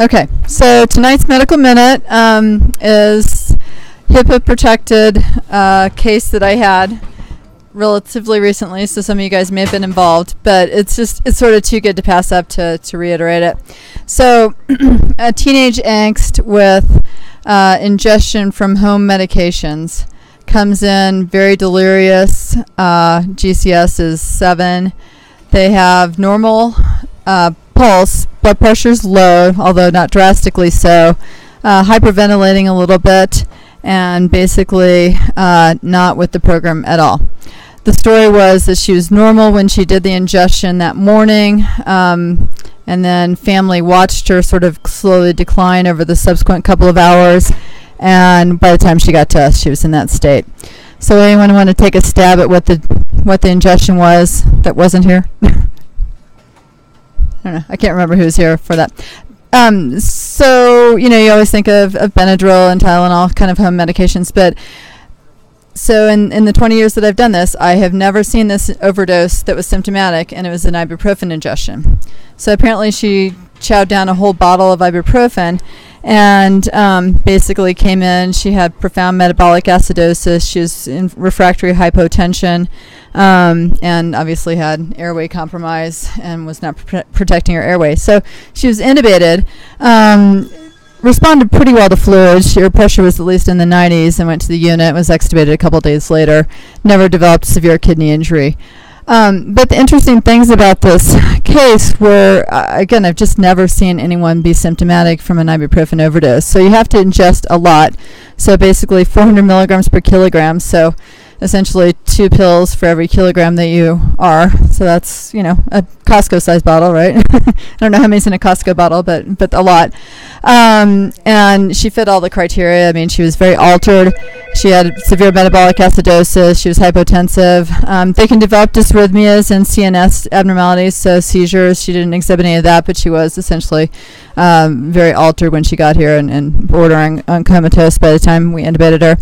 Okay, so tonight's medical minute um, is HIPAA protected uh, case that I had relatively recently. So some of you guys may have been involved, but it's just it's sort of too good to pass up to to reiterate it. So, a teenage angst with uh, ingestion from home medications comes in very delirious. Uh, GCS is seven. They have normal uh, pulse, blood pressure's low, although not drastically so. Uh, hyperventilating a little bit, and basically uh, not with the program at all. The story was that she was normal when she did the ingestion that morning, um, and then family watched her sort of slowly decline over the subsequent couple of hours, and by the time she got to us, she was in that state. So, anyone want to take a stab at what the what the ingestion was that wasn't here? I don't know. I can't remember who was here for that. Um, so you know, you always think of, of Benadryl and Tylenol, kind of home medications, but so in, in the 20 years that I've done this, I have never seen this overdose that was symptomatic, and it was an ibuprofen ingestion. So apparently, she chowed down a whole bottle of ibuprofen, and um, basically came in. She had profound metabolic acidosis. She was in refractory hypotension, um, and obviously had airway compromise and was not pr- protecting her airway. So she was intubated. Um, responded pretty well to fluids. Her pressure was at least in the 90s and went to the unit. Was extubated a couple days later. Never developed severe kidney injury. Um, but the interesting things about this case were, uh, again, I've just never seen anyone be symptomatic from an ibuprofen overdose. So you have to ingest a lot. So basically 400 milligrams per kilogram. So essentially two pills for every kilogram that you are. So that's you know a Costco size bottle, right? I don't know how many's in a Costco bottle, but but a lot. Um, and she fit all the criteria. I mean, she was very altered. She had severe metabolic acidosis. She was hypotensive. Um, they can develop dysrhythmias and CNS abnormalities, so seizures. She didn't exhibit any of that, but she was essentially um, very altered when she got here and, and bordering on comatose by the time we intubated her.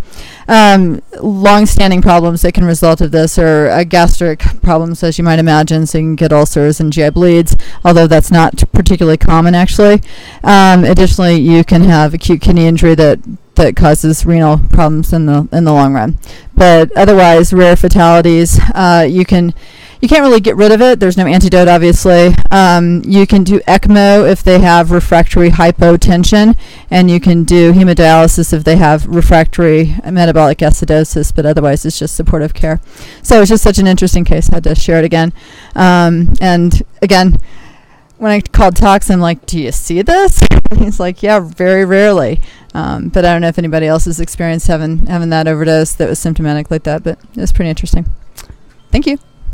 Um, long-standing problems that can result of this are uh, gastric problems, as you might imagine. So you can get ulcers and GI bleeds, although that's not particularly common actually. Um, additionally, you can have acute kidney injury that that causes renal problems in the in the long run. But otherwise, rare fatalities. Uh, you can you can't really get rid of it. There's no antidote, obviously. Um, you can do ECMO if they have refractory hypotension, and you can do hemodialysis if they have refractory metabolic acidosis, but otherwise it's just supportive care. So it's just such an interesting case. I had to share it again. Um, and again, when I called Tox, I'm like, "Do you see this?" He's like, "Yeah, very rarely." Um, but I don't know if anybody else has experienced having having that overdose that was symptomatic like that. But it was pretty interesting. Thank you.